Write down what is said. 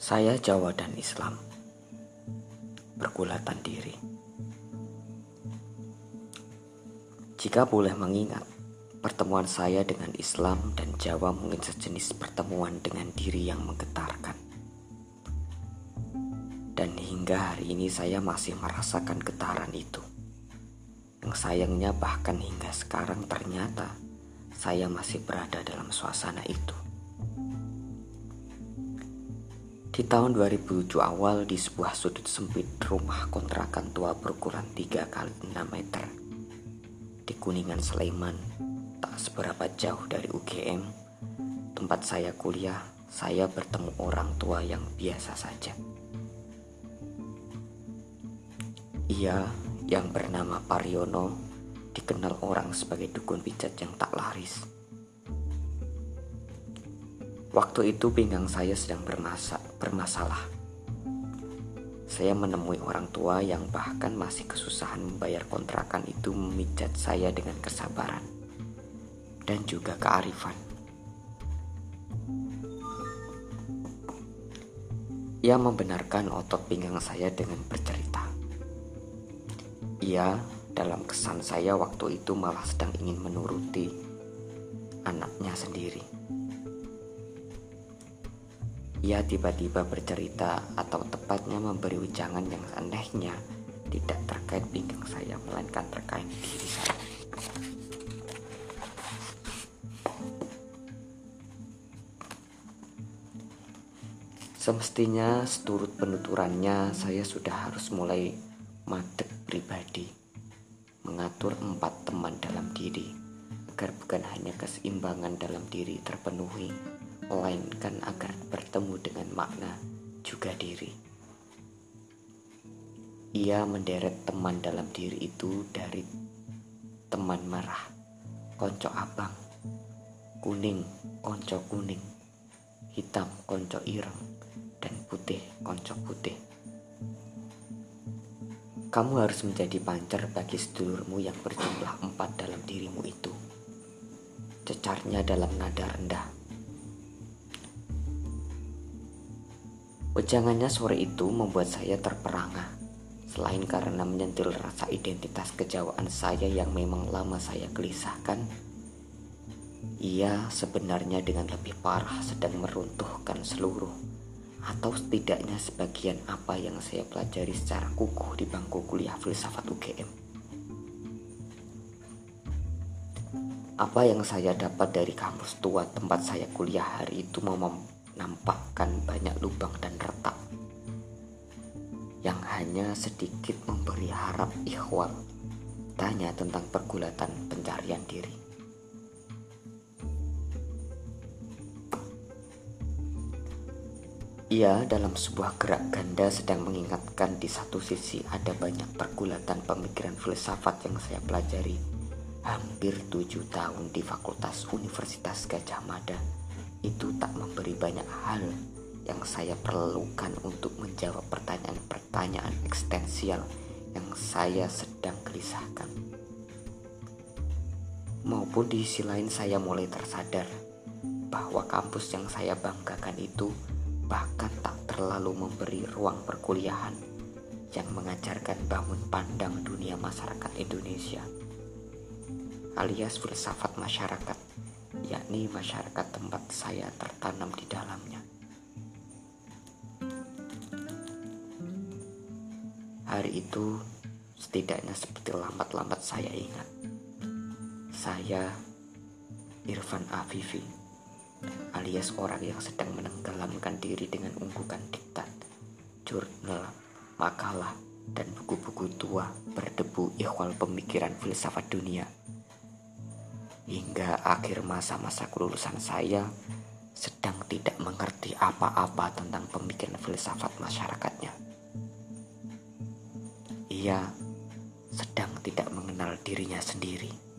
Saya Jawa dan Islam. Pergulatan diri. Jika boleh mengingat Pertemuan saya dengan Islam dan Jawa mungkin sejenis pertemuan dengan diri yang menggetarkan. Dan hingga hari ini saya masih merasakan getaran itu. Yang sayangnya bahkan hingga sekarang ternyata Saya masih berada dalam suasana itu Di tahun 2007 awal di sebuah sudut sempit rumah kontrakan tua berukuran 3 kali 6 meter di Kuningan Sleman, tak seberapa jauh dari UGM, tempat saya kuliah, saya bertemu orang tua yang biasa saja. Ia yang bernama Pariono dikenal orang sebagai dukun pijat yang tak laris Waktu itu pinggang saya sedang bermasalah. Saya menemui orang tua yang bahkan masih kesusahan membayar kontrakan itu memijat saya dengan kesabaran dan juga kearifan. Ia membenarkan otot pinggang saya dengan bercerita. Ia dalam kesan saya waktu itu malah sedang ingin menuruti anaknya sendiri. Ia tiba-tiba bercerita atau tepatnya memberi ujangan yang anehnya tidak terkait pinggang saya melainkan terkait diri saya. Semestinya seturut penuturannya saya sudah harus mulai madep pribadi mengatur empat teman dalam diri agar bukan hanya keseimbangan dalam diri terpenuhi melainkan agar bertemu dengan makna juga diri. Ia menderet teman dalam diri itu dari teman merah, konco abang, kuning, konco kuning, hitam, konco ireng, dan putih, konco putih. Kamu harus menjadi pancer bagi sedulurmu yang berjumlah empat dalam dirimu itu. Cecarnya dalam nada rendah Ujangannya sore itu membuat saya terperangah, selain karena menyentil rasa identitas kejawaan saya yang memang lama saya gelisahkan. Ia sebenarnya dengan lebih parah sedang meruntuhkan seluruh atau setidaknya sebagian apa yang saya pelajari secara kukuh di bangku kuliah filsafat UGM. Apa yang saya dapat dari kampus tua tempat saya kuliah hari itu menampakkan banyak lubang dan retak yang hanya sedikit memberi harap ikhwal tanya tentang pergulatan pencarian diri. Ia dalam sebuah gerak ganda sedang mengingatkan di satu sisi ada banyak pergulatan pemikiran filsafat yang saya pelajari hampir tujuh tahun di Fakultas Universitas Gajah Mada itu tak memberi banyak hal yang saya perlukan untuk menjawab pertanyaan-pertanyaan eksistensial yang saya sedang gelisahkan. Maupun di sisi lain saya mulai tersadar bahwa kampus yang saya banggakan itu bahkan tak terlalu memberi ruang perkuliahan yang mengajarkan bangun pandang dunia masyarakat Indonesia alias filsafat masyarakat yakni masyarakat tempat saya tertanam di dalamnya. Hari itu setidaknya seperti lambat-lambat saya ingat. Saya Irfan Afifi alias orang yang sedang menenggelamkan diri dengan unggukan diktat, jurnal, makalah, dan buku-buku tua berdebu ikhwal pemikiran filsafat dunia hingga akhir masa-masa kelulusan saya sedang tidak mengerti apa-apa tentang pemikiran filsafat masyarakatnya. Ia sedang tidak mengenal dirinya sendiri.